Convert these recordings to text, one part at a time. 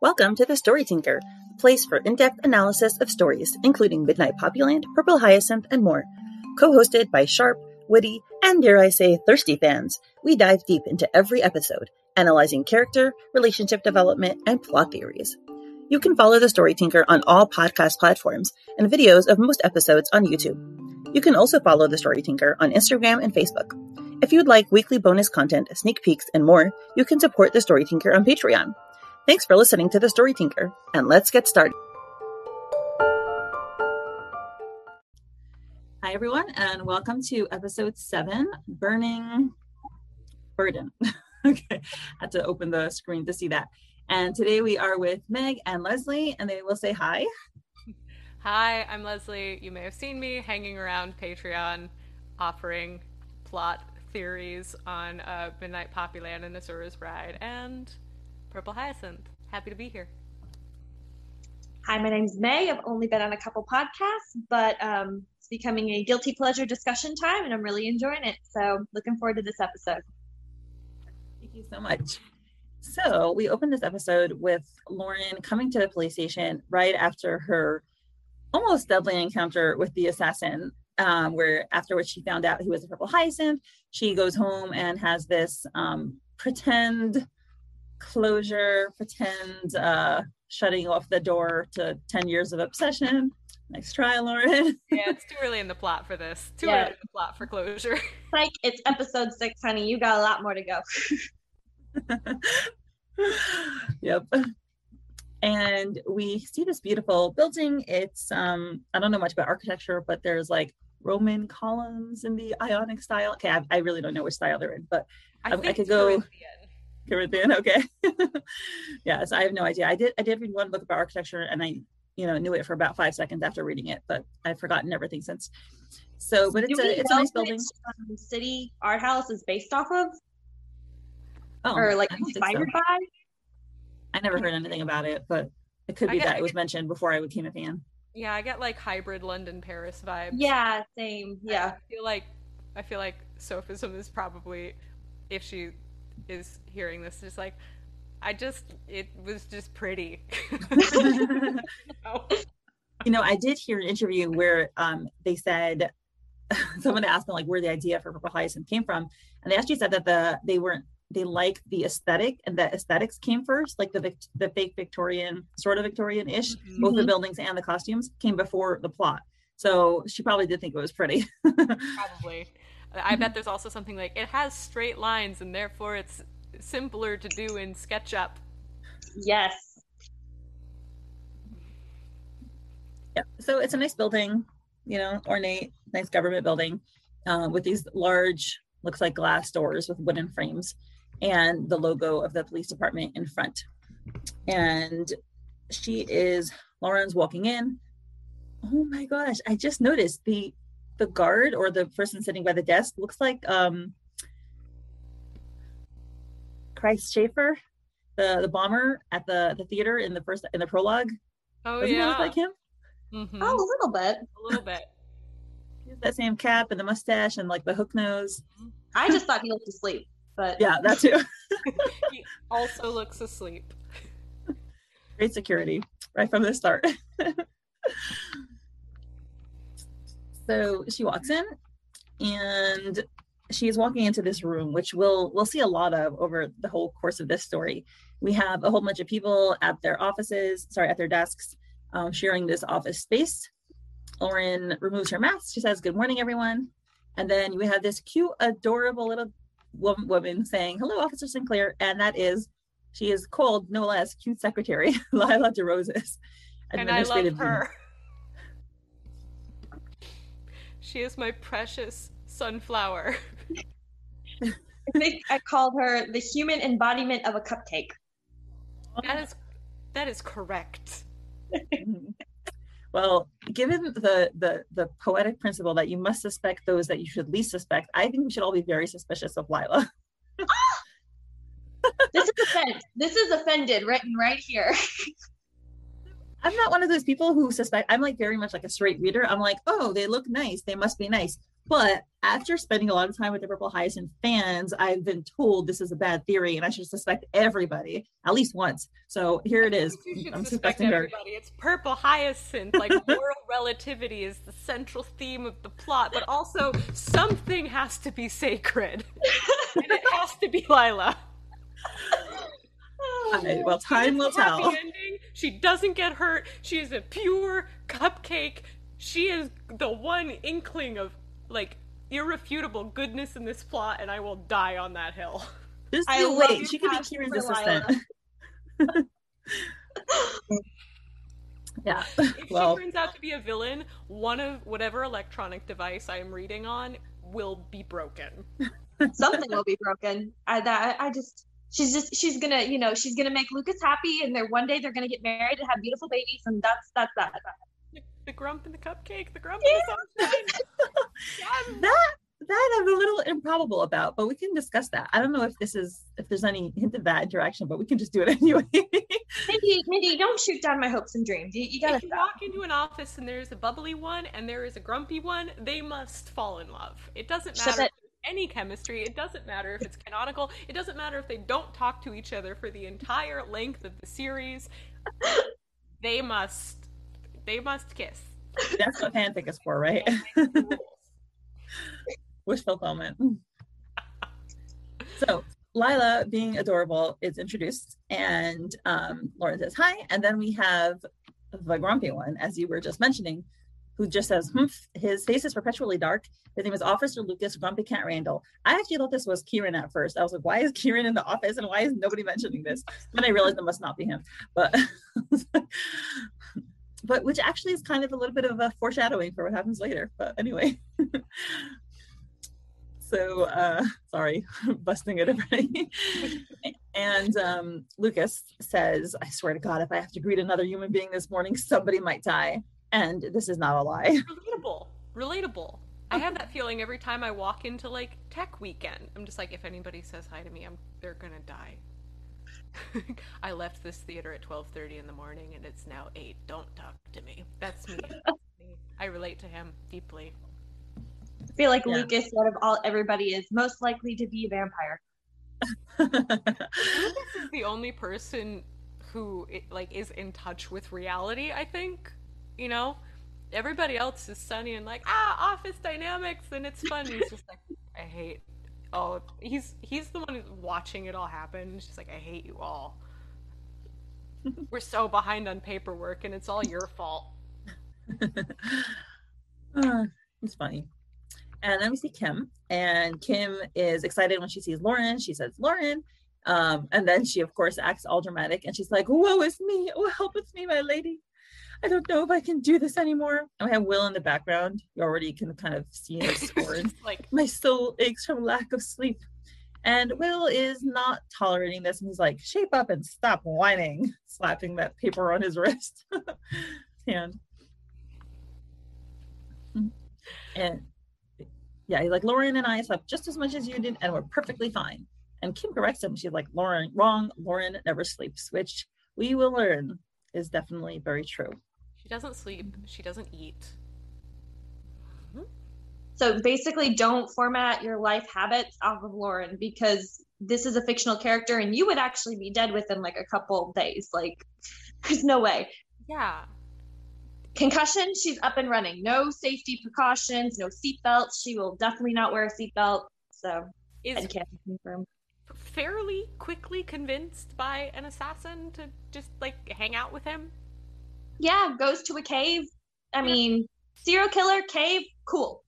Welcome to the Story Tinker, a place for in depth analysis of stories, including Midnight Poppyland, Purple Hyacinth, and more. Co hosted by sharp, witty, and dare I say, thirsty fans, we dive deep into every episode, analyzing character, relationship development, and plot theories. You can follow the Story Tinker on all podcast platforms and videos of most episodes on YouTube. You can also follow the Story Tinker on Instagram and Facebook. If you'd like weekly bonus content, sneak peeks, and more, you can support the Story Tinker on Patreon. Thanks for listening to the Story Tinker, and let's get started. Hi, everyone, and welcome to episode seven Burning Burden. okay, had to open the screen to see that. And today we are with Meg and Leslie, and they will say hi. Hi, I'm Leslie. You may have seen me hanging around Patreon offering plot theories on uh, Midnight Poppyland and Azura's Bride and Purple Hyacinth. Happy to be here. Hi, my name's Meg. I've only been on a couple podcasts, but um, it's becoming a guilty pleasure discussion time, and I'm really enjoying it. So, looking forward to this episode. Thank you so much. So, we opened this episode with Lauren coming to the police station right after her almost deadly encounter with the assassin, um, where after which she found out he was a purple hyacinth. She goes home and has this um, pretend closure, pretend uh, shutting off the door to 10 years of obsession. Nice try, Lauren. yeah, it's too early in the plot for this. Too yeah. early in the plot for closure. like it's episode six, honey. You got a lot more to go. yep. And we see this beautiful building. It's um, I don't know much about architecture, but there's like Roman columns in the Ionic style. Okay, I, I really don't know which style they're in, but I, I, I could go. Corinthian. Caribbean. Okay. yes, I have no idea. I did I did read one book about architecture and I, you know, knew it for about five seconds after reading it, but I've forgotten everything since. So, but it's a it's a nice building. Um, city art house is based off of, oh, or like inspired so. by. I never heard anything about it, but it could be get, that it was mentioned before I became a fan. Yeah, I get like hybrid London Paris vibes. Yeah, same. Yeah, I feel like I feel like sophism is probably if she is hearing this just like I just it was just pretty. you know, I did hear an interview where um, they said someone asked them like where the idea for Purple Hyacinth came from, and they actually said that the they weren't they like the aesthetic and the aesthetics came first, like the the fake Victorian sort of Victorian ish, mm-hmm. both the buildings and the costumes came before the plot. So she probably did think it was pretty. probably. I bet there's also something like it has straight lines and therefore it's simpler to do in SketchUp. Yes. Yeah. So it's a nice building, you know, ornate, nice government building uh, with these large, looks like glass doors with wooden frames and the logo of the police department in front. And she is, Lauren's walking in. Oh my gosh, I just noticed the the guard or the person sitting by the desk looks like um Christ Schaefer, the the bomber at the the theater in the first in the prologue. Oh Doesn't yeah, look like him. Mm-hmm. Oh, a little bit. A little bit. He has that same cap and the mustache and like the hook nose. I just thought he looked asleep, but yeah, that too. he also looks asleep. Great security right from the start. So she walks in and she is walking into this room which we'll we'll see a lot of over the whole course of this story. We have a whole bunch of people at their offices sorry at their desks um, sharing this office space. Lauren removes her mask. She says good morning everyone. And then we have this cute adorable little woman saying hello officer sinclair. And that is she is called no less cute secretary lila deroses and i love her she is my precious sunflower. I think I called her the human embodiment of a cupcake. That is that is correct. well, given the, the the poetic principle that you must suspect those that you should least suspect, I think we should all be very suspicious of Lila. Ah! this is offend. This is offended written right here. I'm not one of those people who suspect. I'm like very much like a straight reader. I'm like, oh, they look nice. They must be nice. But after spending a lot of time with the Purple Hyacinth fans, I've been told this is a bad theory and I should suspect everybody at least once. So here it is. I'm suspecting everybody. Her. It's Purple Hyacinth. Like moral relativity is the central theme of the plot, but also something has to be sacred. and it has to be Lila. Right, well, time will tell. Ending. She doesn't get hurt. She is a pure cupcake. She is the one inkling of like irrefutable goodness in this plot, and I will die on that hill. Just I wait. She could be Kieran's assistant. yeah. If well, she turns out to be a villain, one of whatever electronic device I am reading on will be broken. Something will be broken. I that I just she's just she's gonna you know she's gonna make Lucas happy, and they're one day they're gonna get married and have beautiful babies, and that's that's that the grump and the cupcake, the grump yeah. and the sunshine. That that I'm a little improbable about, but we can discuss that. I don't know if this is if there's any hint of that interaction, but we can just do it anyway. Mindy, Mindy, don't shoot down my hopes and dreams. You, you gotta if you stop. walk into an office and there's a bubbly one and there is a grumpy one, they must fall in love. It doesn't matter any chemistry. It doesn't matter if it's canonical. It doesn't matter if they don't talk to each other for the entire length of the series. they must they must kiss. That's what fanfic is for, right? Wish fulfillment. so Lila, being adorable, is introduced, and um, Lauren says hi, and then we have the grumpy one, as you were just mentioning, who just says, humph. His face is perpetually dark. His name is Officer Lucas Grumpy Cat Randall. I actually thought this was Kieran at first. I was like, why is Kieran in the office and why is nobody mentioning this? Then I realized it must not be him. But but which actually is kind of a little bit of a foreshadowing for what happens later. But anyway. so uh sorry, busting it already. and um Lucas says, I swear to God, if I have to greet another human being this morning, somebody might die. And this is not a lie. Relatable. Relatable. I have that feeling every time I walk into like tech weekend. I'm just like, if anybody says hi to me, I'm they're gonna die. I left this theater at 12:30 in the morning and it's now 8. Don't talk to me. That's me. I relate to him deeply. I feel like yeah. Lucas out of all everybody is most likely to be a vampire. Lucas is the only person who like is in touch with reality, I think. You know, everybody else is sunny and like, ah, office dynamics and it's fun. He's just like, I hate oh, he's he's the one who's watching it all happen. It's just like I hate you all. We're so behind on paperwork, and it's all your fault. uh, it's funny. And then we see Kim, and Kim is excited when she sees Lauren. She says, "Lauren," um, and then she, of course, acts all dramatic, and she's like, "Woe is me! Oh, help with me, my lady." I don't know if I can do this anymore. And we have Will in the background. You already can kind of see his scorn. like my soul aches from lack of sleep. And Will is not tolerating this, and he's like, "Shape up and stop whining," slapping that paper on his wrist hand. Mm-hmm. And yeah, he's like, "Lauren and I slept just as much as you did, and we're perfectly fine." And Kim corrects him. She's like, "Lauren, wrong. Lauren never sleeps," which we will learn is definitely very true. She doesn't sleep. She doesn't eat. So basically, don't format your life habits off of Lauren because this is a fictional character and you would actually be dead within like a couple days. Like, there's no way. Yeah. Concussion, she's up and running. No safety precautions, no seatbelts. She will definitely not wear a seatbelt. So, is, I can't confirm fairly quickly convinced by an assassin to just like hang out with him. Yeah, goes to a cave. I yeah. mean, serial killer cave, cool.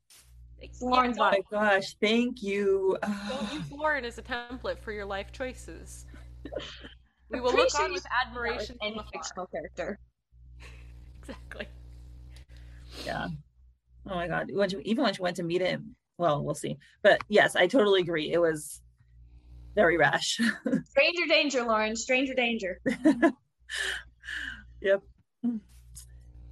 Lauren's oh my gosh, thank you. Don't use Lauren as a template for your life choices. We will look on with admiration any fictional character. exactly. Yeah. Oh my god. When you, even when she went to meet him, well, we'll see. But yes, I totally agree. It was very rash. Stranger danger, Lauren. Stranger danger. yep.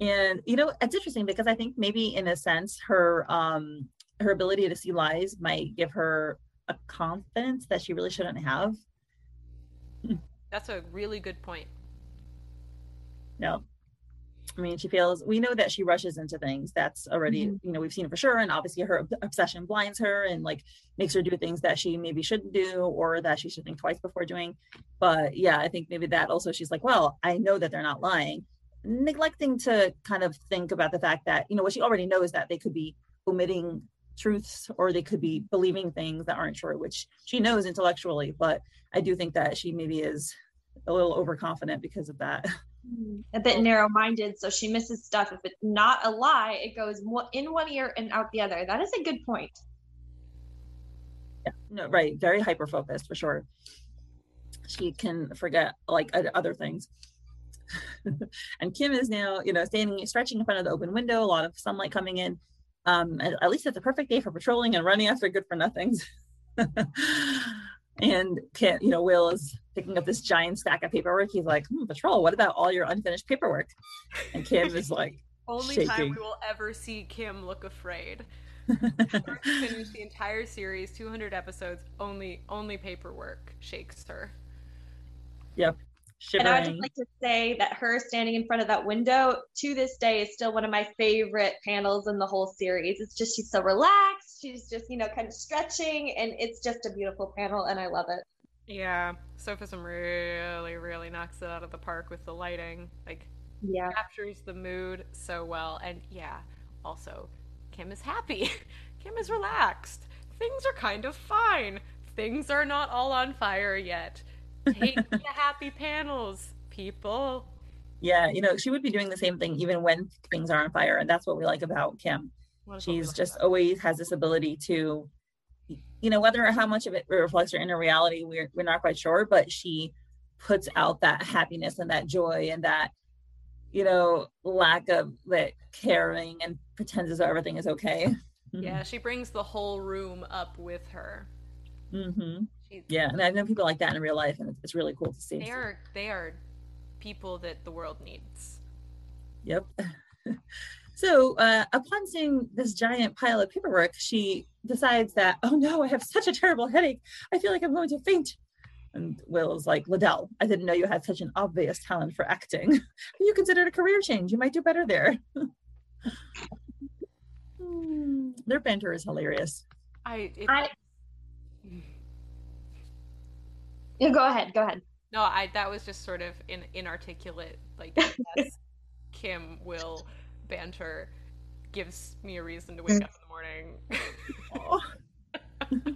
And you know, it's interesting because I think maybe in a sense her um her ability to see lies might give her a confidence that she really shouldn't have. That's a really good point. No. I mean, she feels we know that she rushes into things. That's already, Mhm. you know, we've seen it for sure. And obviously, her obsession blinds her and like makes her do things that she maybe shouldn't do or that she should think twice before doing. But yeah, I think maybe that also she's like, well, I know that they're not lying, neglecting to kind of think about the fact that you know what she already knows that they could be omitting truths or they could be believing things that aren't true, which she knows intellectually. But I do think that she maybe is a little overconfident because of that. Mm-hmm. a bit narrow-minded so she misses stuff if it's not a lie it goes in one ear and out the other that is a good point Yeah, no, right. Very hyper focused for sure. She can forget like other things. and Kim is now, you know, standing, stretching in front of the open window, a lot of sunlight coming in. Um, and at least it's a perfect day for patrolling and running after good for nothings. and Kim, you know, Will is picking up this giant stack of paperwork. He's like, hmm, patrol, what about all your unfinished paperwork? And Kim is like, Only time we will ever see Kim look afraid. Finish the entire series, 200 episodes, only only paperwork shakes her. yep, and i would just like to say that her standing in front of that window to this day is still one of my favorite panels in the whole series it's just she's so relaxed she's just you know kind of stretching and it's just a beautiful panel and i love it Yeah, Sophism really, really knocks it out of the park with the lighting. Like, yeah captures the mood so well. And yeah, also, Kim is happy. Kim is relaxed. Things are kind of fine. Things are not all on fire yet. Take the happy panels, people. yeah, you know, she would be doing the same thing even when things are on fire. And that's what we like about Kim. What she's like just about always has this ability to you know whether or how much of it reflects her inner reality we're, we're not quite sure but she puts out that happiness and that joy and that you know lack of that caring and pretends as though everything is okay Yeah, she brings the whole room up with her. hmm She, yeah and i know people like that in real life and it's, it's really cool to see They are they are people that the world needs. Yep. so, uh, upon seeing this giant pile of paperwork, she decides that, oh no, I have such a terrible headache. I feel like I'm going to faint. And Will's like, Liddell, I didn't know you had such an obvious talent for acting. you considered a career change. You might do better there. Hmm, Their banter is hilarious. I, it, I- yeah go ahead go ahead no, I that was just sort of in inarticulate like yes, Kim will banter gives me a reason to wake up in the morning.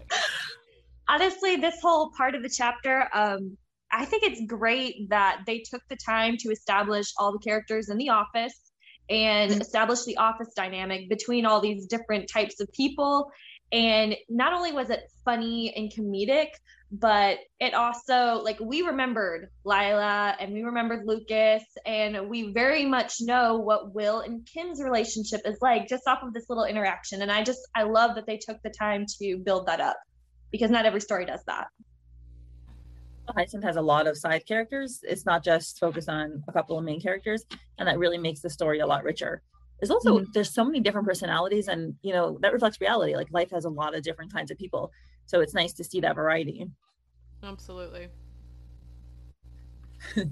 honestly this whole part of the chapter um i think it's great that they took the time to establish all the characters in the office and Mhm. establish the office dynamic between all these different types of people and not only was it funny and comedic but it also like we remembered lila and we remembered lucas and we very much know what will and kim's relationship is like just off of this little interaction and i just i love that they took the time to build that up because not every story does that. Hyacinth has a lot of side characters. It's not just focused on a couple of main characters, and that really makes the story a lot richer. There's also mm-hmm. there's so many different personalities, and you know that reflects reality. Like life has a lot of different kinds of people, so it's nice to see that variety. Absolutely.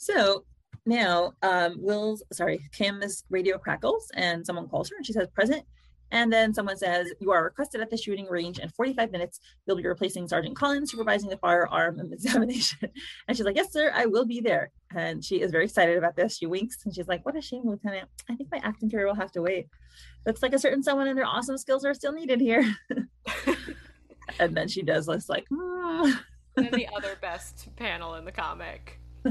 So now, um, Will's sorry, Kim's radio crackles, and someone calls her, and she says present. And then someone says, You are requested at the shooting range in 45 minutes. You'll be replacing Sergeant Collins, supervising the firearm examination. And she's like, Yes, sir, I will be there. And she is very excited about this. She winks and she's like, What a shame, Lieutenant. I think my acting career will have to wait. Looks like a certain someone and their awesome skills are still needed here. and then she does this, like, "Hmm." and the other best panel in the comic.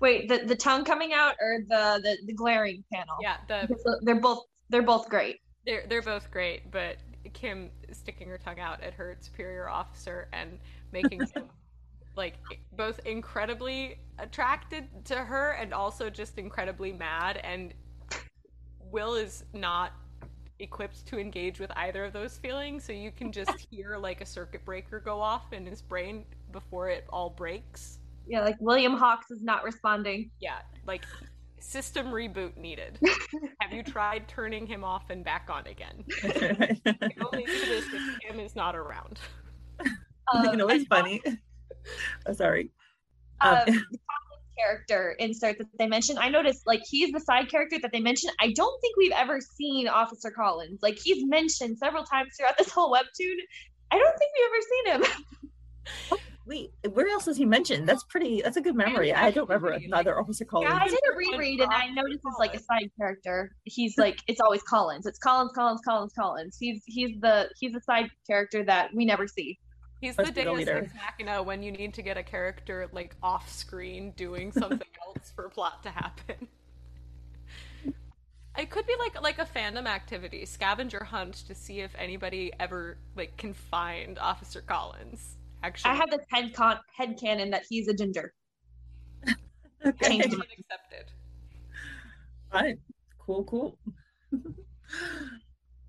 Wait, the, the tongue coming out or the, the, the glaring panel? Yeah, the They're both they're both great. they're they're both great, but Kim sticking her tongue out at her superior officer and making him like both incredibly attracted to her and also just incredibly mad and Will is not equipped to engage with either of those feelings, so you can just hear like a circuit breaker go off in his brain before it all breaks. Yeah, like William Hawks is not responding. Yeah, like system reboot needed. Have you tried turning him off and back on again? You can only do this if Kim is not around. you know, it's and funny. Oh, sorry. um, Um, the comic character insert that they mentioned. I noticed like he's the side character that they mentioned. I don't think we've ever seen Officer Collins. Like he's mentioned several times throughout this whole webtoon. I don't think we've ever seen him. Wait, where else is he mentioned? That's pretty. That's a good memory. I don't remember another Officer Collins. Yeah, I did a reread and I noticed it's like a side character. He's like it's always Collins. It's Collins, Collins, Collins, Collins. He's he's the he's a side character that we never see. He's the Deus Ex Machina when you need to get a character like off screen doing something else for plot to happen. It could be like like a fandom activity, scavenger hunt to see if anybody ever like can find Officer Collins. Actually, I have this head con head canon that he's a ginger. okay. accepted. Fine. Cool, cool.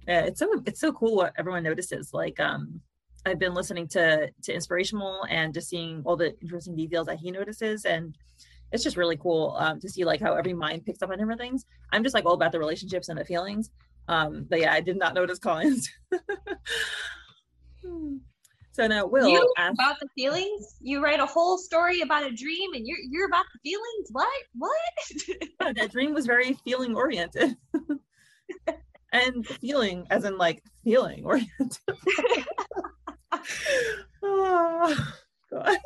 yeah, it's so it's so cool what everyone notices. Like um I've been listening to to Inspirational and just seeing all the interesting details that he notices and it's just really cool um, to see like how every mind picks up on different things. I'm just like all about the relationships and the feelings. Um, but yeah, I did not notice Collins. so now Will you ask, about the feelings. You write a whole story about a dream, and you're you're about the feelings. What? What? yeah, that dream was very feeling oriented. and feeling as in like feeling oriented. oh god.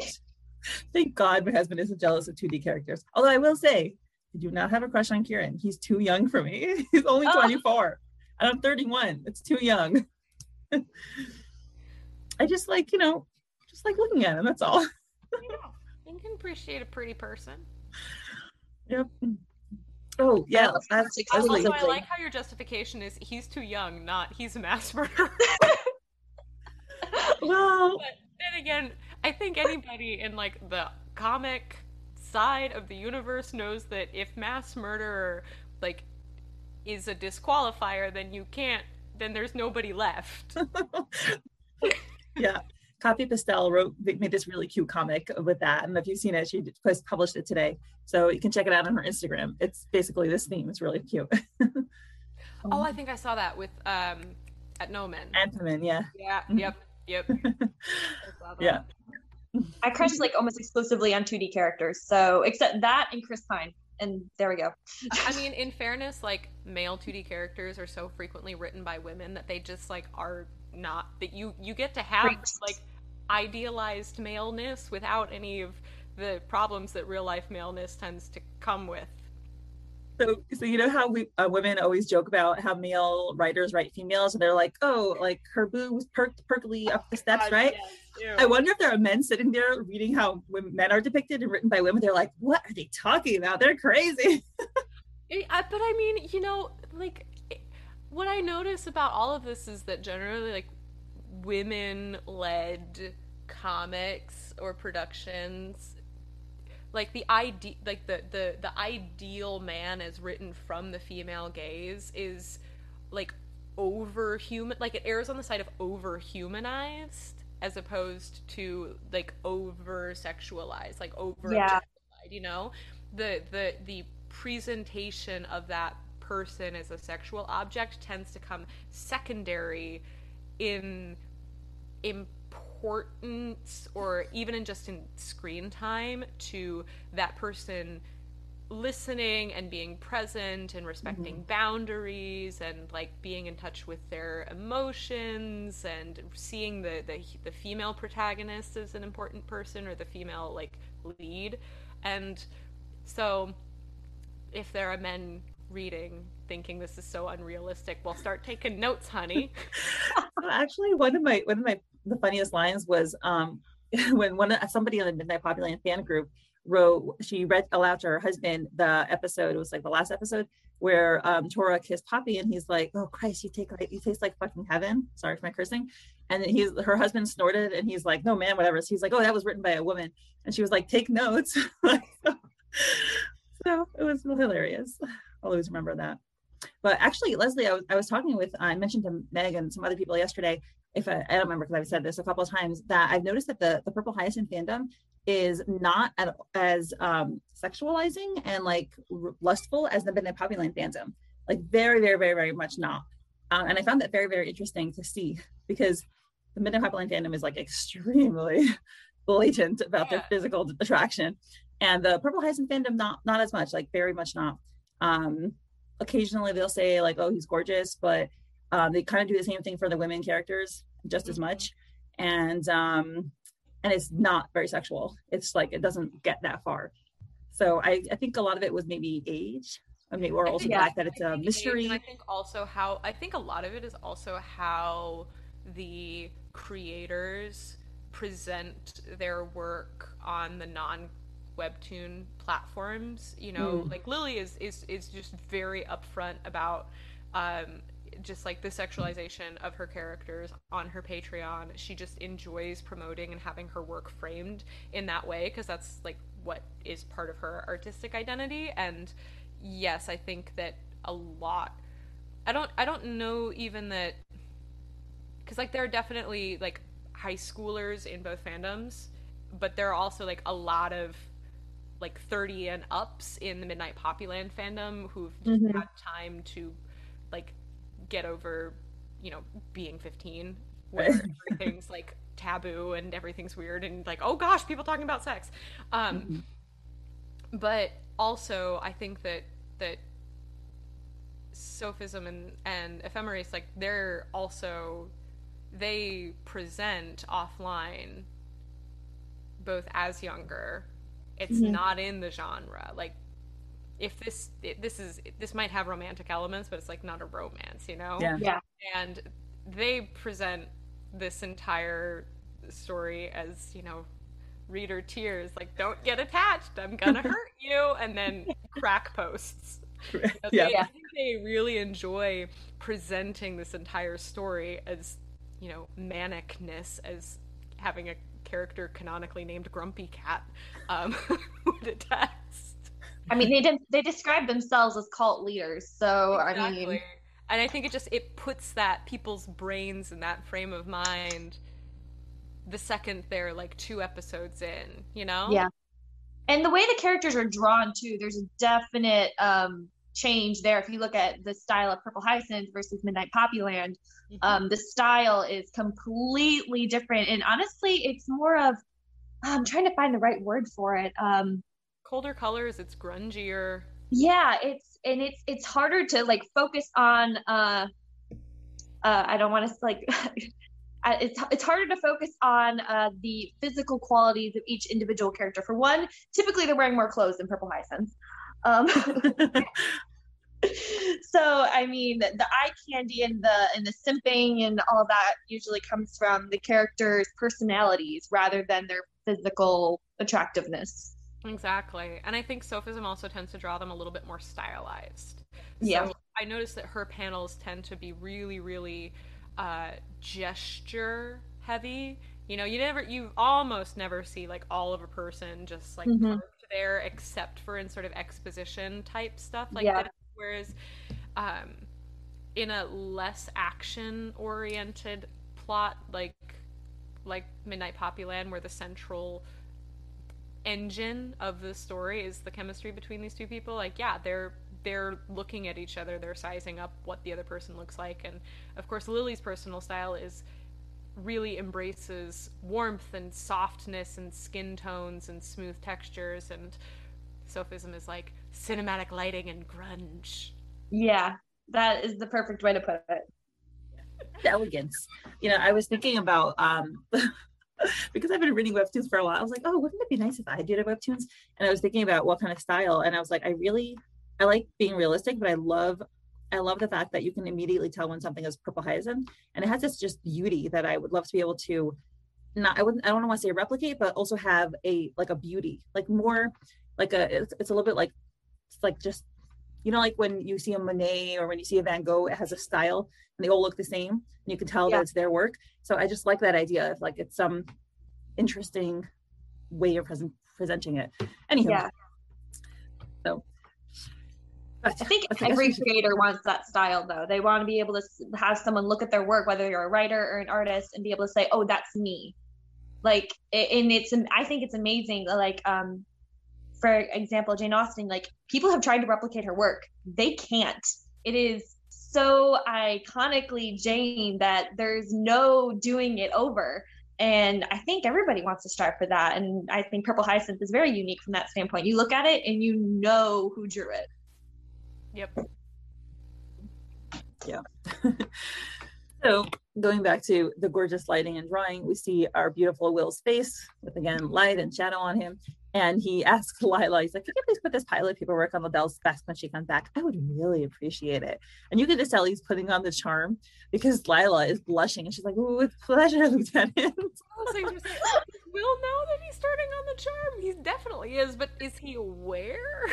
Thank God my husband isn't jealous of 2D characters. Although I will say, I do not have a crush on Kieran. He's too young for me. He's only 24. And I'm 31. It's too young. I just like, you know, just like looking at him. That's all. you can appreciate a pretty person. Yep. Oh yeah, that's also, I like how your justification is he's too young, not he's a mass murderer. Well, but then again, I think anybody in like the comic side of the universe knows that if mass murderer like is a disqualifier, then you can't. Then there's nobody left. yeah. Copy Pastel wrote made this really cute comic with that, and if you've seen it, she just published it today, so you can check it out on her Instagram. It's basically this theme. It's really cute. oh, I think I saw that with um at Nomen. Antonin, yeah. Yeah. Yep. Yep. yeah. I crushed like almost exclusively on 2D characters. So except that and Chris Pine. And there we go. I mean, in fairness, like male 2D characters are so frequently written by women that they just like are not that you you get to have Freaks. like idealized maleness without any of the problems that real life maleness tends to come with. So, so you know how we uh, women always joke about how male writers write females, and they're like, "Oh, like her boobs perked perkily up the steps, right?" Yes, I wonder if there are men sitting there reading how women, men are depicted and written by women. They're like, "What are they talking about? They're crazy." it, uh, but I mean, you know, like it, what I notice about all of this is that generally, like women-led comics or productions like the ide- like the, the the ideal man as written from the female gaze is like over human like it errs on the side of over humanized as opposed to like over sexualized like over yeah. you know the the the presentation of that person as a sexual object tends to come secondary in in importance or even in just in screen time to that person listening and being present and respecting mm-hmm. boundaries and like being in touch with their emotions and seeing the, the the female protagonist as an important person or the female like lead and so if there are men reading thinking this is so unrealistic well start taking notes honey actually one of my one of my the funniest lines was um, when one somebody on the Midnight Poppyland fan group wrote she read aloud to her husband the episode it was like the last episode where um, Tora kissed Poppy and he's like oh Christ you take like you taste like fucking heaven. Sorry for my cursing. And he's her husband snorted and he's like no man whatever. So he's like oh that was written by a woman. And she was like take notes. So it was hilarious. I'll always remember that. But actually Leslie I was, I was talking with I mentioned to Meg and some other people yesterday if I, I don't remember because I've said this a couple of times, that I've noticed that the, the Purple Hyacinth fandom is not at, as um, sexualizing and like r- lustful as the Midnight Poppyland fandom. Like very, very, very, very much not. Um, and I found that very, very interesting to see because the Midnight Poppyland fandom is like extremely blatant about yeah. their physical attraction. and the Purple Hyacinth fandom not not as much, like very much not. Um, occasionally they'll say like, "Oh, he's gorgeous," but um, they kind of do the same thing for the women characters just as much, and um, and it's not very sexual. It's like it doesn't get that far. So I, I think a lot of it was maybe age. I mean, or also the fact that it's a mystery. I think also how I think a lot of it is also how the creators present their work on the non webtoon platforms you know mm. like lily is is is just very upfront about um just like the sexualization of her characters on her patreon she just enjoys promoting and having her work framed in that way because that's like what is part of her artistic identity and yes i think that a lot i don't i don't know even that because like there are definitely like high schoolers in both fandoms but there are also like a lot of like 30 and ups in the Midnight Poppyland fandom who've mm-hmm. had time to like get over, you know, being 15 where everything's like taboo and everything's weird and like oh gosh, people talking about sex. Um mm-hmm. but also I think that that sophism and and Ephemerys like they're also they present offline both as younger it's mm-hmm. not in the genre. Like if this it, this is this might have romantic elements, but it's like not a romance, you know? Yeah. yeah. And they present this entire story as you know reader tears like don't get attached i'm gonna hurt you and then crack posts you know, yeah. They, I think they really enjoy presenting this entire story as you know manicness as having a character canonically named Grumpy Cat um, would attest. I mean, they did, they describe themselves as cult leaders, so exactly. I mean, and I think it just it puts that people's brains in that frame of mind the second they're like two episodes in, you know? Yeah. And the way the characters are drawn too, there's a definite um change there. If you look at the style of Purple Hyacinth versus Midnight Poppyland, mm-hmm. um, the style is completely different. And honestly, it's more of I'm trying to find the right word for it. Um, Colder colors, it's grungier. Yeah, it's and it's it's harder to like focus on. Uh, uh, I don't want to like. it's it's harder to focus on uh, the physical qualities of each individual character. For one, typically they're wearing more clothes than Purple Hyacinth. Um, so I mean, the eye candy and the and the simping and all that usually comes from the characters' personalities rather than their physical attractiveness. Exactly, and I think sophism also tends to draw them a little bit more stylized. Yeah, I noticed that her panels tend to be really, really uh, gesture heavy. You know, you never, you almost never see like all of a person just like mm-hmm there except for in sort of exposition type stuff like yeah. that. Whereas um, in a less action oriented plot like like Midnight Poppyland where the central engine of the story is the chemistry between these two people. Like yeah they're they're looking at each other. They're sizing up what the other person looks like. And of course lily's personal style is really embraces warmth and softness and skin tones and smooth textures. And sophism is like cinematic lighting and grunge. Yeah that is the perfect way to put it. Elegance. You know i was thinking about um because I've been reading webtoons for a while, I was like, oh, wouldn't it be nice if I did a webtoons? And I was thinking about what kind of style, and I was like, I really, I like being realistic, but I love I love the fact that you can immediately tell when something is purple hyacinth, and it has this just beauty that I would love to be able to, not I wouldn't I don't want to say replicate, but also have a like a beauty, like more like a it's, it's a little bit like it's like just you know like when you see a Monet or when you see a Van Gogh, it has a style and they all look the same, and you can tell yeah. that it's their work. So I just like that idea of like it's some interesting way of present presenting it. Anyway, yeah. So I think every creator wants that style though. They want to be able to have someone look at their work, whether you're a writer or an artist, and be able to say, "Oh, that's me." Like, and it's I think it's amazing. Like, um, for example, Jane Austen. Like, people have tried to replicate her work. They can't. It is so iconically Jane that there's no doing it over. And I think everybody wants to strive for that. And I think Purple Hyacinth is very unique from that standpoint. You look at it and you know who drew it. Yep. Yeah. so going back to the gorgeous lighting and drawing, we see our beautiful Will's face with again light and shadow on him. And he asks Lila, he's like, Could you please put this pile pilot paperwork on Liddell's desk when she comes back? I would really appreciate it. And you can just tell he's putting on the charm because Lila is blushing and she's like, Oh, with pleasure, Lieutenant. Will know that he's starting on the charm. He definitely is, but is he aware?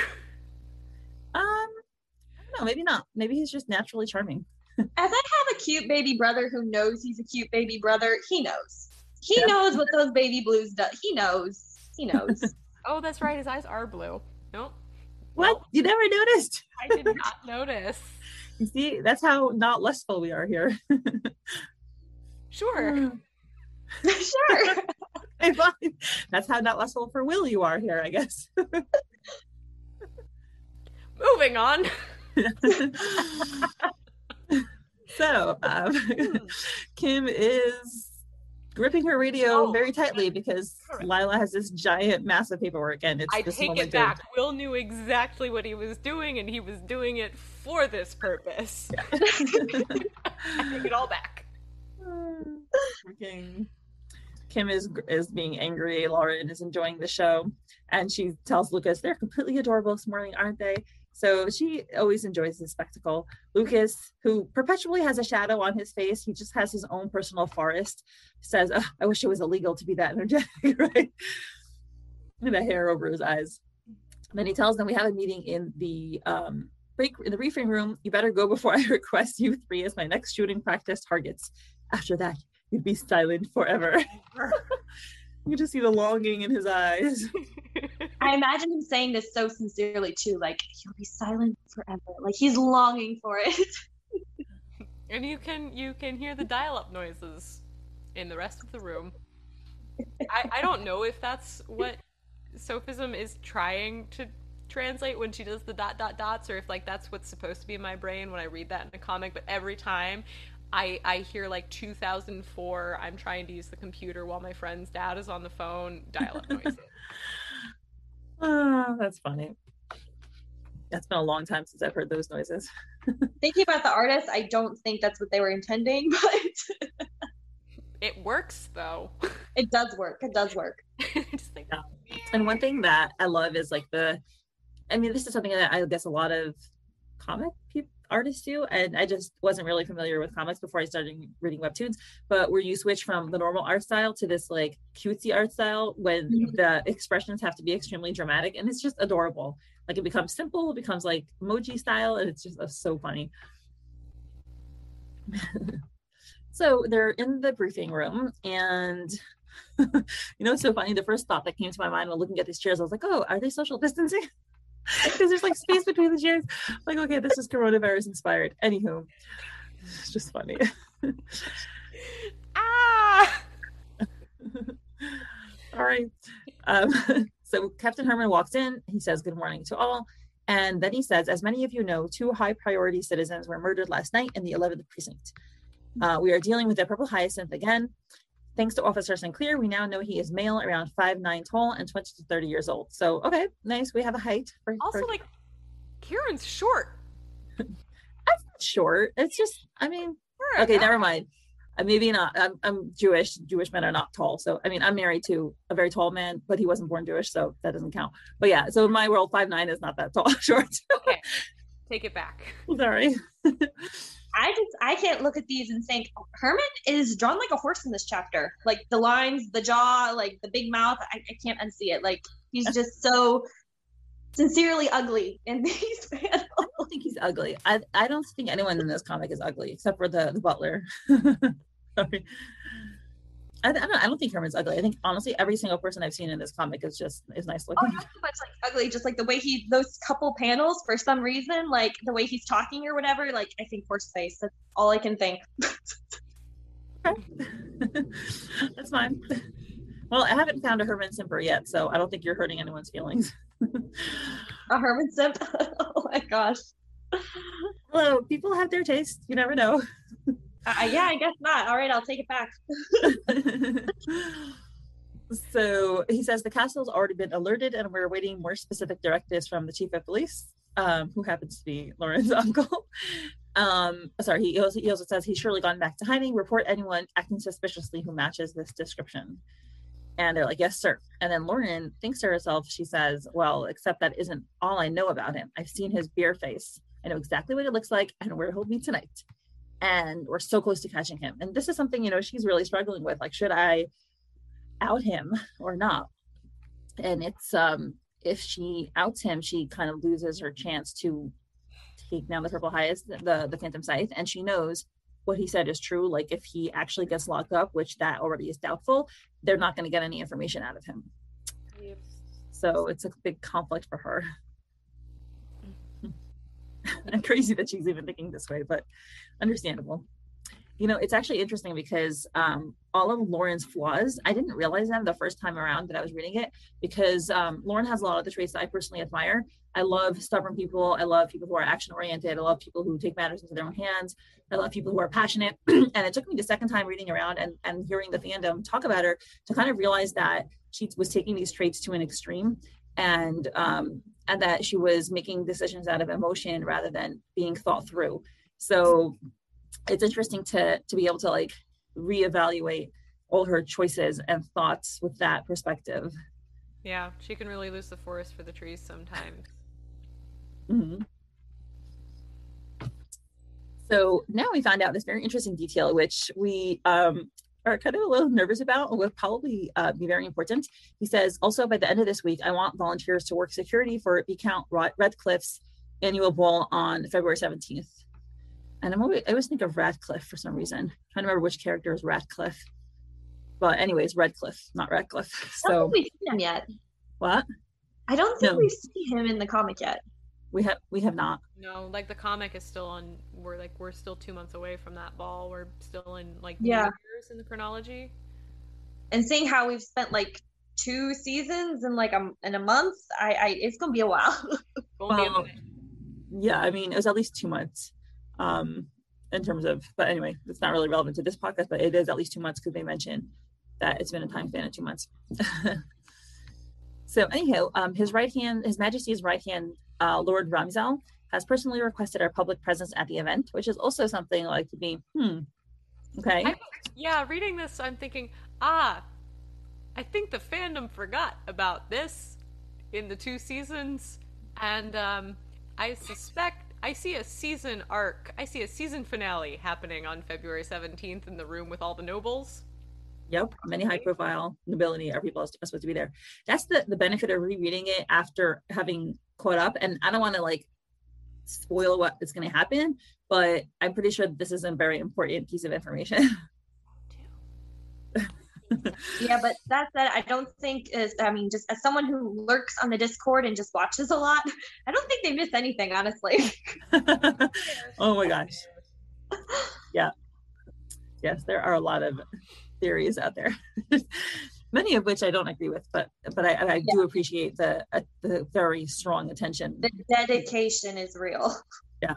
Um, I don't know, maybe not. Maybe he's just naturally charming. As I have a cute baby brother who knows he's a cute baby brother, he knows. He yeah. knows what those baby blues do. He knows. He knows. Oh, that's right. His eyes are blue. Nope. What? Nope. You never noticed? I did not notice. You see, that's how not lustful we are here. sure. sure. That's how not lustful for Will you are here, I guess. Moving on. so, um, Kim is gripping her radio oh, very tightly because correct. Lila has this giant, massive paperwork, and it's. I take it back. Of... Will knew exactly what he was doing, and he was doing it for this purpose. Yeah. I take it all back. Freaking. Kim is is being angry. Lauren is enjoying the show, and she tells Lucas, "They're completely adorable this morning, aren't they?" So she always enjoys the spectacle. Lucas, who perpetually has a shadow on his face, he just has his own personal forest, says, oh, I wish it was illegal to be that energetic, right? And a hair over his eyes. And then he tells them we have a meeting in the um, break in the briefing room. You better go before I request you three as my next shooting practice targets. After that, you'd be silent forever. You just see the longing in his eyes. I imagine him saying this so sincerely too, like he'll be silent forever. Like he's longing for it. and you can you can hear the dial-up noises in the rest of the room. I, I don't know if that's what sophism is trying to translate when she does the dot dot dots or if like that's what's supposed to be in my brain when I read that in a comic, but every time I, I hear like 2004 i'm trying to use the computer while my friend's dad is on the phone dial up noises. Oh that's funny. That's been a long time since i've heard those noises. Thinking about the artist i don't think that's what they were intending but it works though. It does work. It does work. Like, yeah. and one thing that i love is like the i mean this is something that i guess a lot of comic people artists do. And I just wasn't really familiar with comics before I started reading webtoons. But where you switch from the normal art style to this like cutesy art style when mm-hmm. the expressions have to be extremely dramatic, and it's just adorable. Like it becomes simple, it becomes like emoji style, and it's just uh, so funny. so they're in the briefing room, and you know, it's so funny. The first thought that came to my mind while looking at these chairs, I was like, "Oh, are they social distancing?" because there's like space between the chairs. Like, okay, this is coronavirus inspired. Anywho, it's just funny. ah. all right. Um, so Captain Herman walks in. He says, "Good morning to all." And then he says, as many of you know, two high priority citizens were murdered last night in the 11th precinct. Uh, we are dealing with the purple hyacinth again. Thanks to Officer Sinclair, we now know he is male, around five nine tall, and 20 to 30 years old. So, okay, nice. We have a height. For, also, for... like, Kieran's short. That's not short. It's just, I mean, okay, never mind. Uh, maybe not. I'm, I'm Jewish. Jewish men are not tall. So, I mean, I'm married to a very tall man, but he wasn't born Jewish, so that doesn't count. But yeah, so in my world, five nine is not that tall. Short. okay, take it back. Sorry. I just I can't look at these and think Herman is drawn like a horse in this chapter. Like the lines, the jaw, like the big mouth. I, I can't unsee it. Like he's just so sincerely ugly in these panels. I don't think he's ugly. I I don't think anyone in this comic is ugly except for the, the butler. Sorry. I, I, don't, I don't think Herman's ugly. I think honestly, every single person I've seen in this comic is just is nice oh, looking. Oh, not so much like ugly, just like the way he those couple panels for some reason, like the way he's talking or whatever. Like I think horse face. That's all I can think. That's fine. Well, I haven't found a Herman Simper yet, so I don't think you're hurting anyone's feelings. a Herman Simp? oh my gosh. Hello, people have their taste. You never know. Uh, yeah, I guess not. All right, I'll take it back. so he says the castle's already been alerted and we're awaiting more specific directives from the chief of police, um, who happens to be Lauren's uncle. Um, sorry, he also, he also says he's surely gone back to hiding. Report anyone acting suspiciously who matches this description. And they're like, yes, sir. And then Lauren thinks to herself, she says, well, except that isn't all I know about him. I've seen his beer face. I know exactly what it looks like and where he'll be tonight. And we're so close to catching him. And this is something, you know, she's really struggling with. Like, should I out him or not? And it's um if she outs him, she kind of loses her chance to take down the purple hyacinth, the the phantom scythe, and she knows what he said is true. Like if he actually gets locked up, which that already is doubtful, they're not going to get any information out of him. Yep. So it's a big conflict for her. And crazy that she's even thinking this way, but understandable. You know, it's actually interesting because um, all of Lauren's flaws, I didn't realize them the first time around that I was reading it because um, Lauren has a lot of the traits that I personally admire. I love stubborn people. I love people who are action oriented. I love people who take matters into their own hands. I love people who are passionate. and it took me the second time reading around and, and hearing the fandom talk about her to kind of realize that she was taking these traits to an extreme and um, and that she was making decisions out of emotion rather than being thought through. So it's interesting to to be able to like reevaluate all her choices and thoughts with that perspective. Yeah, she can really lose the forest for the trees sometimes. Mm-hmm. So now we found out this very interesting detail, which we um, are kind of a little nervous about and will probably uh, be very important. He says, also by the end of this week, I want volunteers to work security for Viscount Redcliffe's annual ball on February 17th. And I'm always, I always think of Radcliffe for some reason. I'm trying to remember which character is Radcliffe. But anyways, Redcliffe, not Radcliffe. So I don't think we've seen him yet. What? I don't think no. we've seen him in the comic yet. We have we have not. No, like the comic is still on. We're like we're still two months away from that ball. We're still in like yeah. years in the chronology. And seeing how we've spent like two seasons in like a in a month, I, I it's gonna be a while. well, yeah, I mean it was at least two months. Um, in terms of, but anyway, it's not really relevant to this podcast, but it is at least two months because they mentioned that it's been a time span of two months. so anyhow, um, his right hand, His Majesty's right hand uh, Lord Ramsal has personally requested our public presence at the event, which is also something like to be, hmm, okay. I, yeah, reading this, I'm thinking, ah, I think the fandom forgot about this in the two seasons, and um, I suspect I see a season arc. I see a season finale happening on February 17th in the room with all the nobles. Yep, many high profile nobility are people are supposed to be there. That's the the benefit of rereading it after having caught up. And I don't want to like spoil what is going to happen, but I'm pretty sure this is a very important piece of information. yeah, but that said, I don't think is. I mean, just as someone who lurks on the Discord and just watches a lot, I don't think they miss anything, honestly. oh my gosh. Yeah. Yes, there are a lot of theories out there. Many of which I don't agree with, but but I, I yeah. do appreciate the uh, the very strong attention. The dedication is real. Yeah.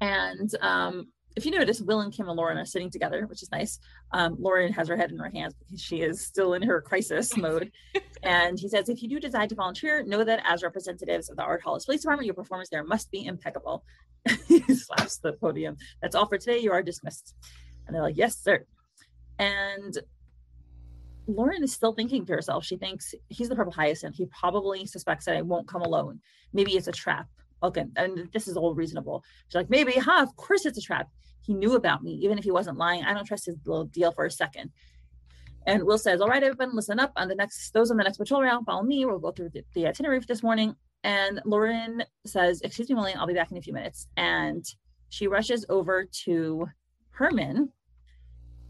And um, if you notice, Will and Kim and Lauren are sitting together, which is nice. Um, Lauren has her head in her hands because she is still in her crisis mode. and he says, if you do decide to volunteer, know that as representatives of the Ardhalis Police Department, your performance there must be impeccable. he slaps the podium. That's all for today. You are dismissed. And they're like, yes, sir. And Lauren is still thinking to herself, she thinks he's the purple hyacinth. He probably suspects that I won't come alone. Maybe it's a trap. Okay, and this is all reasonable. She's like, maybe, huh? Of course it's a trap. He knew about me, even if he wasn't lying. I don't trust his little deal for a second. And Will says, All right, everyone, listen up. On the next, those on the next patrol round, follow me. We'll go through the, the itinerary for this morning. And Lauren says, Excuse me, William, I'll be back in a few minutes. And she rushes over to Herman.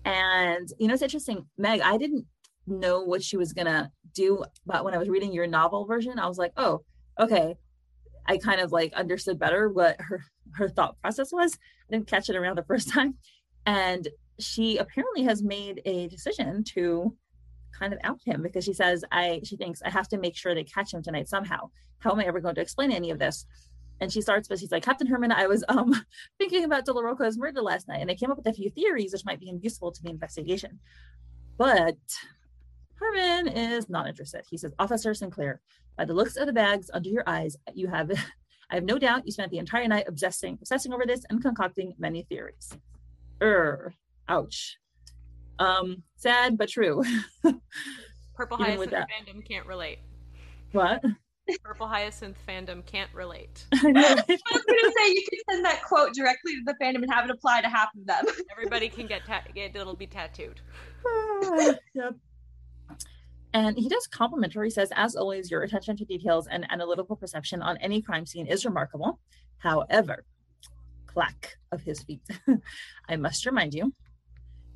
And you know, it's interesting, Meg, I didn't know what she was gonna do, but when I was reading your novel version, I was like, oh, okay. I kind of like understood better what her her thought process was. I didn't catch it around the first time. And she apparently has made a decision to kind of out him because she says I she thinks I have to make sure they catch him tonight somehow. How am I ever going to explain any of this? And she starts, but she's like, Captain Herman, I was um thinking about Doloroco's murder last night, and I came up with a few theories which might be useful to the investigation. But Herman is not interested. He says, Officer Sinclair, by the looks of the bags under your eyes, you have I have no doubt you spent the entire night obsessing, obsessing over this and concocting many theories. Er, ouch. Um, sad but true. Purple Hyacinth fandom can't relate. What? Purple Hyacinth fandom can't relate. I, know, was gonna say you can send that quote directly to the fandom and have it apply to half of them. Everybody can get, ta- it'll be tattooed. yep. And he does complimentary, says, as always, your attention to details and analytical perception on any crime scene is remarkable. However, clack of his feet. I must remind you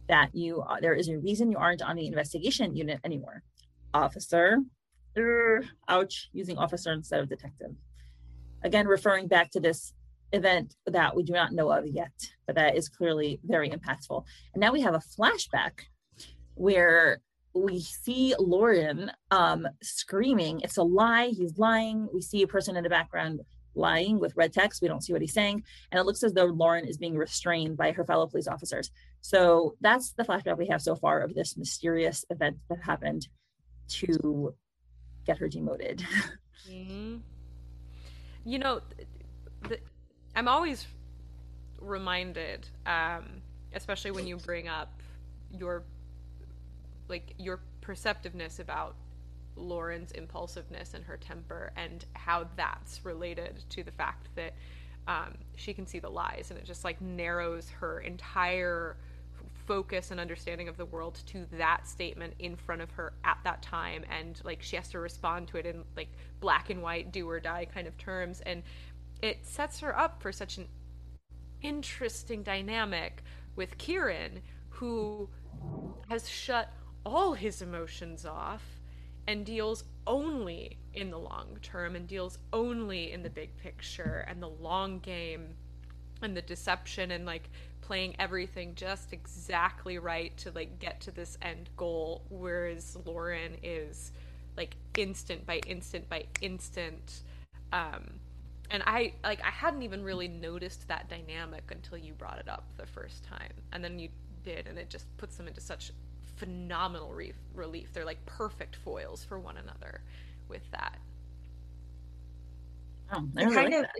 that you uh, there is a reason you aren't on the investigation unit anymore. Officer, ouch, using officer instead of detective. Again, referring back to this event that we do not know of yet, but that is clearly very impactful. And now we have a flashback where we see Lauren um, screaming, It's a lie. He's lying. We see a person in the background lying with red text. We don't see what he's saying. And it looks as though Lauren is being restrained by her fellow police officers. So that's the flashback we have so far of this mysterious event that happened to get her demoted. Mm-hmm. You know, the, I'm always reminded, um, especially when you bring up your like your perceptiveness about Lauren's impulsiveness and her temper and how that's related to the fact that um, she can see the lies and it just like narrows her entire focus and understanding of the world to that statement in front of her at that time. And like she has to respond to it in like black and white do or die kind of terms. And it sets her up for such an interesting dynamic with Kieran who has shut all his emotions off and deals only in the long term and deals only in the big picture and the long game and the deception and like playing everything just exactly right to like get to this end goal whereas Lauren is like instant by instant by instant um and I like I hadn't even really noticed that dynamic until you brought it up the first time and then you did and it just puts them into such phenomenal re- relief. They're like perfect foils for one another with that. Oh, I really kind like of, that.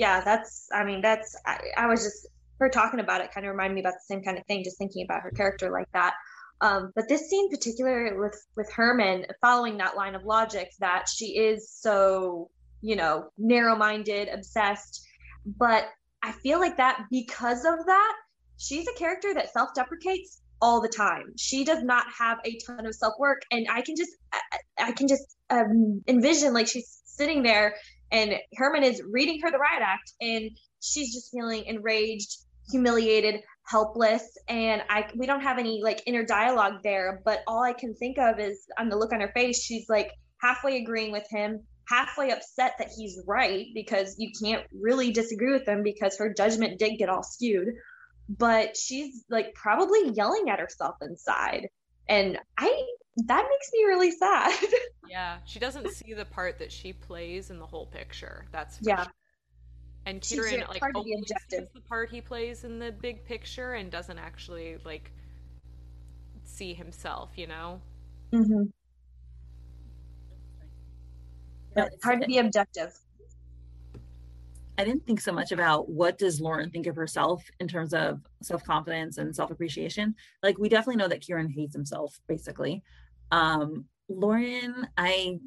Yeah, that's, I mean, that's, I, I, was just, her talking about it kind of reminded me about the same kind of thing, just thinking about her character like that. Um, but this scene, particular with with Herman, following that line of logic, that she is so, you know, narrow-minded, obsessed. But I feel like that because of that, she's a character that self-deprecates all the time. She does not have a ton of self work, and I can just I, I can just um, envision like she's sitting there, and Herman is reading her the riot act, and she's just feeling enraged, humiliated, helpless, and I we don't have any like inner dialogue there. But all I can think of is on the look on her face, she's like halfway agreeing with him, halfway upset that he's right because you can't really disagree with him because her judgment did get all skewed but she's like probably yelling at herself inside and i that makes me really sad. Yeah she doesn't see the part that she plays in the whole picture that's yeah. sure. and Kieran like only sees the part he plays in the big picture and doesn't actually like see himself you know? Mm-hmm. yeah, it's hard to be objective I didn't think so much about what does Lauren think of herself in terms of self-confidence and self-appreciation. Like we definitely know that Kieran hates himself, basically. Um, Lauren, I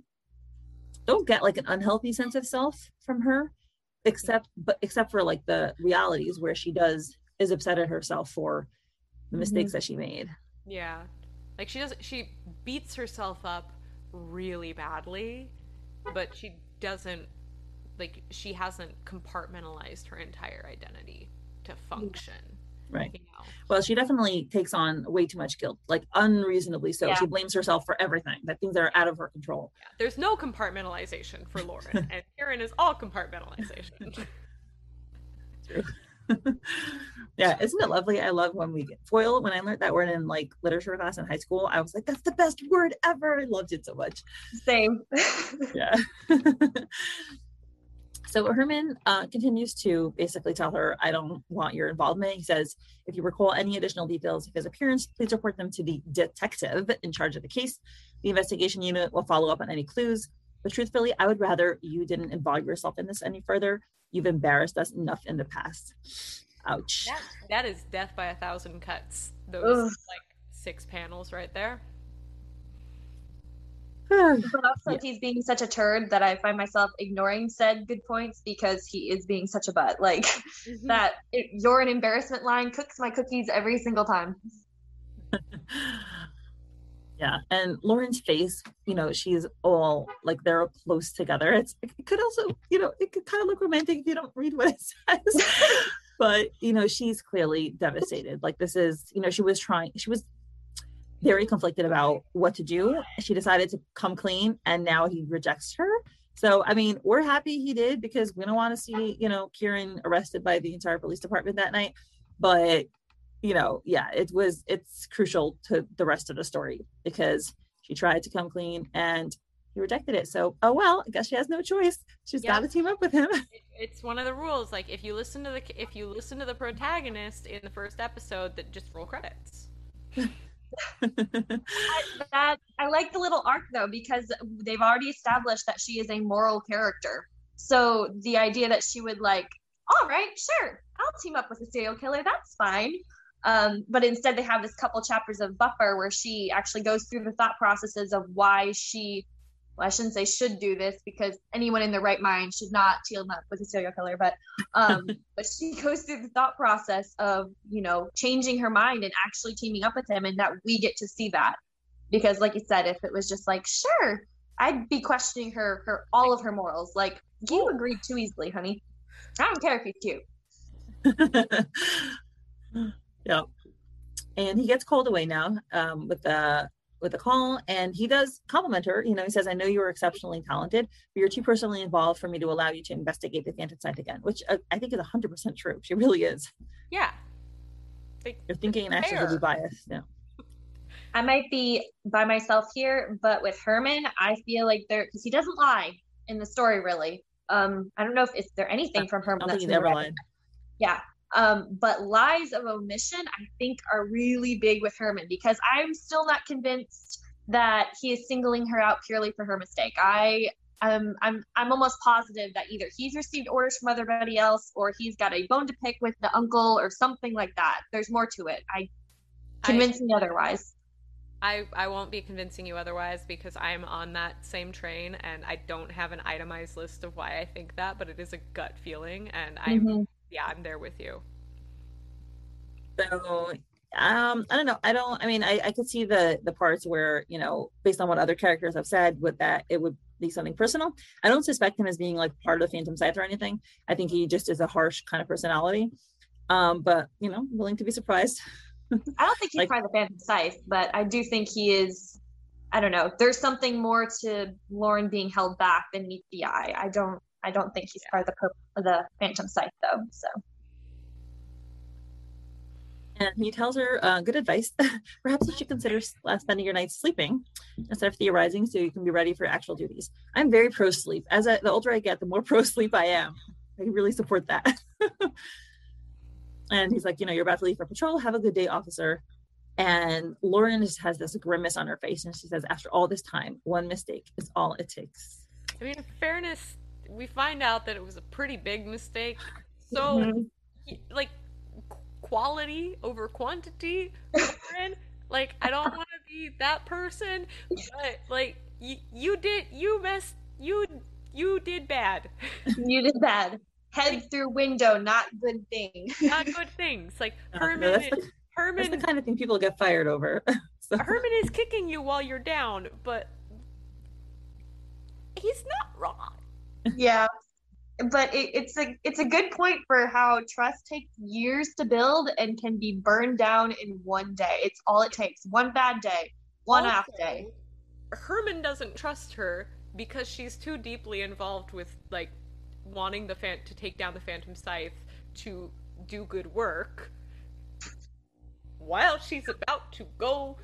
don't get like an unhealthy sense of self from her, except but except for like the realities where she does is upset at herself for the mistakes mm-hmm. that she made. Yeah. Like she does she beats herself up really badly, but she doesn't like she hasn't compartmentalized her entire identity to function right. you know? well she definitely takes on way too much guilt like unreasonably so. Yeah. she blames herself for everything that things are out of her control. Yeah. there's no compartmentalization for lauren and kieran is all compartmentalization. True. Yeah isn't it lovely? I love when we get foil when i learned that word in like literature class in high school i was like that's the best word ever. I loved it so much. Same. Yeah So Herman uh, continues to basically tell her, I don't want your involvement. He says, if you recall any additional details of his appearance, please report them to the detective in charge of the case. The investigation unit will follow up on any clues. But truthfully, I would rather you didn't involve yourself in this any further. You've embarrassed us enough in the past. Ouch. That, that is death by a thousand cuts. Those Ugh. like six panels right there. But also, Yeah. he's being such a turd that I find myself ignoring said good points because he is being such a butt. Like mm-hmm. that, it, you're an embarrassment line cooks my cookies every single time. yeah and lauren's face you know she's all like they're close together it's it could also you know it could kind of look romantic if you don't read what it says but you know she's clearly devastated like this is you know she was trying she was very conflicted about what to do she decided to come clean and now he rejects her so i mean we're happy he did because we don't want to see you know kieran arrested by the entire police department that night but you know, yeah, it was it's crucial to the rest of the story because she tried to come clean and he rejected it. So, oh well, I guess she has no choice. She's Yeah. got to team up with him. It's one of the rules. Like if you listen to the if you listen to the protagonist in the first episode, that just roll credits. That I like the little arc though because they've already established that she is a moral character. So the idea that she would like, all right, sure, I'll team up with a serial killer. That's fine. Um, but instead, they have this couple chapters of buffer where she actually goes through the thought processes of why she. Well, I shouldn't say should do this because anyone in their right mind should not team up with a serial killer. But um, but she goes through the thought process of you know changing her mind and actually teaming up with him, and that we get to see that because, like you said, if it was just like sure, I'd be questioning her her all of her morals. Like you agreed too easily, honey. I don't care if he's cute. yep. And he gets called away now um, with the with a call, and he does compliment her. You know, he says, "I know you are exceptionally talented, but you're too personally involved for me to allow you to investigate the Phantom Scythe again," which uh, I think is 100 percent true. She really is. Yeah. Like, Your thinking and actions will be biased. Yeah. I might be by myself here, but with Herman, I feel like there because he doesn't lie in the story really. Um, I don't know if is there anything from Herman that's think he's ever lied. Yeah. Um, but lies of omission, I think, are really big with Herman because I'm still not convinced that he is singling her out purely for her mistake. I um, I'm I'm almost positive that either he's received orders from everybody else or he's got a bone to pick with the uncle or something like that. There's more to it. I convince me otherwise. I, I won't be convincing you otherwise because I'm on that same train and I don't have an itemized list of why I think that, but it is a gut feeling and I'm Mhm. Yeah, I'm there with you. So um I don't know. I don't I mean I, I could see the the parts where, you know, based on what other characters have said with that it would be something personal. I don't suspect him as being like part of the Phantom Scythe or anything. I think he just is a harsh kind of personality. Um, but you know, willing to be surprised. I don't think he's Like- part of the Phantom Scythe, but I do think he is. I don't know. There's something more to Lauren being held back than meet the eye. I don't. I don't think he's part of the pur- the Phantom Scythe though. So And he tells her uh, good advice. Perhaps you should consider uh, spending your nights sleeping instead of theorizing so you can be ready for actual duties. I'm very pro sleep. As I, the older I get, the more pro sleep I am. I really support that. and he's like, you know, you're about to leave for patrol. Have a good day, officer. And Lauren just has this grimace on her face and she says, after all this time, one mistake is all it takes. I mean, in fairness, we find out that it was a pretty big mistake. So, Mhm. y- like, quality over quantity, Lauren. like, I don't want to be that person, but like, y- you did, you messed, you, you did bad. you did bad. Head through window, not good thing. Not good things. Like Herman, no, that's, the, that's Herman, the kind of thing people get fired over. so, Herman is kicking you while you're down, but he's not wrong. Yeah, but it, it's a it's a good point for how trust takes years to build and can be burned down in one day. It's all it takes. One bad day, one off day. Herman doesn't trust her because she's too deeply involved with like wanting the fan to take down the Phantom Scythe to do good work. While she's about to go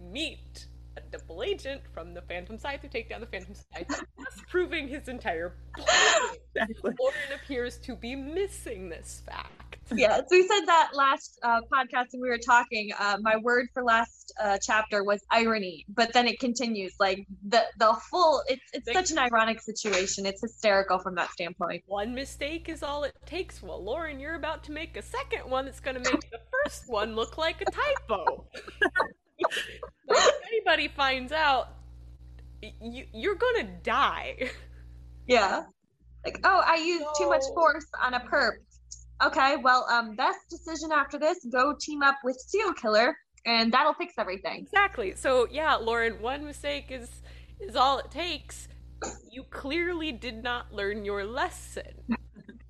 meet a double agent from the Phantom Scythe to take down the Phantom Scythe, proving his entire point. Exactly. Lauren appears to be missing this fact. yeah, so we said that last uh, podcast when we were talking. Uh, my word for last uh, chapter was irony, but then it continues like the the full. It's it's Like- such an ironic situation. It's hysterical from that standpoint. One mistake is all it takes. Well, Lauren, you're about to make a second one that's going to make the first one look like a typo. if anybody finds out, you, you're going to die. Yeah. Like, oh, I used too much force on a perp. Okay, well, um, best decision after this: go team up with Seal Killer, and that'll fix everything. Exactly. So yeah, Lauren, one mistake is is all it takes. You clearly did not learn your lesson.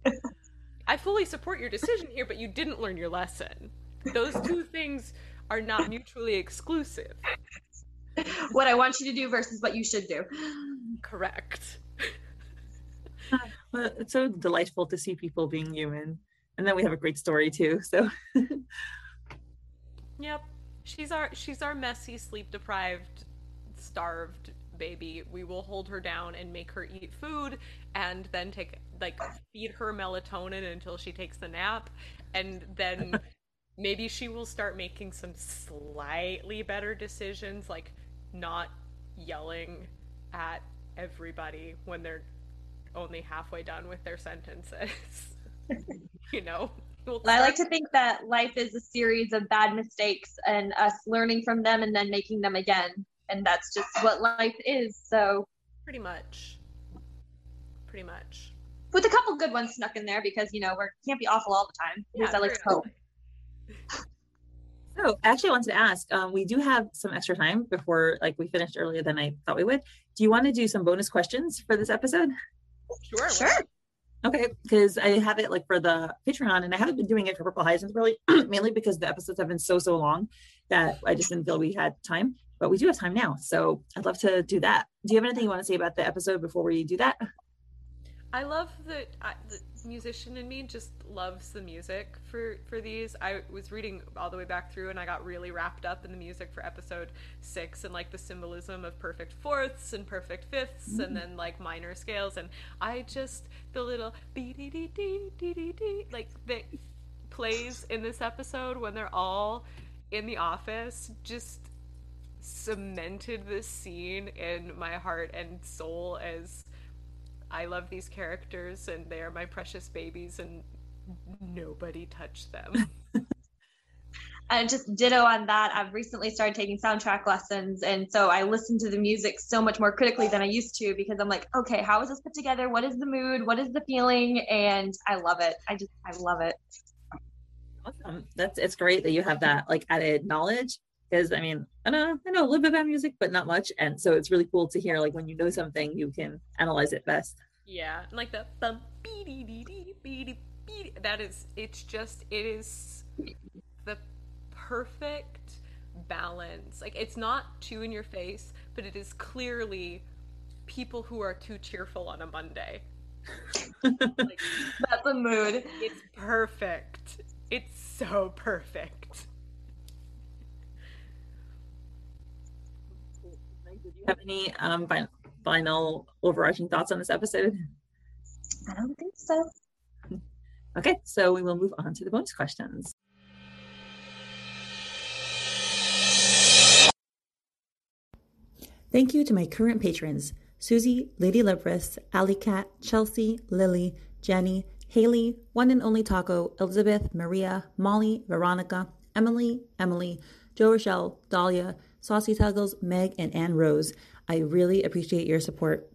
I fully support your decision here, but you didn't learn your lesson. Those two things are not mutually exclusive. What I want you to do versus what you should do. Correct. Well, it's so delightful to see people being human. And then we have a great story too. So Yep. She's our she's our messy, sleep deprived, starved baby. We will hold her down and make her eat food and then take like feed her melatonin until she takes a nap and then maybe she will start making some slightly better decisions like not yelling at everybody when they're only halfway done with their sentences. you know. We'll I like to think that life is a series of bad mistakes and us learning from them and then making them again. And that's just what life is. So, Pretty much. Pretty much. with a couple good ones snuck in there because, you know, we can't be awful all the time. At least I like to hope. So actually I wanted to ask, um, we do have some extra time before like we finished earlier than I thought we would. Do you want to do some bonus questions for this episode? Sure. Sure. Okay, because I have it like for the Patreon and I haven't been doing it for Purple Hyacinth really, mainly because the episodes have been so, so long that I just didn't feel we had time. But we do have time now. So I'd love to do that. Do you have anything you want to say about the episode before we do that? I love that I, the musician in me just loves the music for for these. I was reading all the way back through, and I got really wrapped up in the music for episode six and like the symbolism of perfect fourths and perfect fifths, and then mm. like minor scales. And I just the little dee dee dee dee dee dee like that plays in this episode when they're all in the office just cemented this scene in my heart and soul as I love these characters and they are my precious babies and nobody touched them. And uh, just ditto on that. I've recently started taking soundtrack lessons. And so I listen to the music so much more critically than I used to because I'm like, okay, how is this put together? What is the mood? What is the feeling? And I love it. I just, I love it. Awesome. That's it's great that you have that like added knowledge. Because I mean, I know I know a little bit about music, but not much. And so it's really cool to hear like when you know something, you can analyze it best. yeah, and like the bum bee dee dee dee bee dee bee that is it's just it is the perfect balance. Like it's not too in your face, but it is clearly people who are too cheerful on a Monday. like, That's a mood. It's perfect. It's so perfect. Have any um fin- final overarching thoughts on this episode? I don't think so. Okay, so we will move on to the bonus questions. Thank you to my current patrons Susie, Lady Leprous, Alley Cat, Chelsea, Lily, Jenny, Haley, One and Only Taco, Elizabeth, Maria, Molly, Veronica, Emily, Emily, Joe Rochelle, Dahlia, Saucy Tuggles, Meg, and Ann Rose. I really appreciate your support.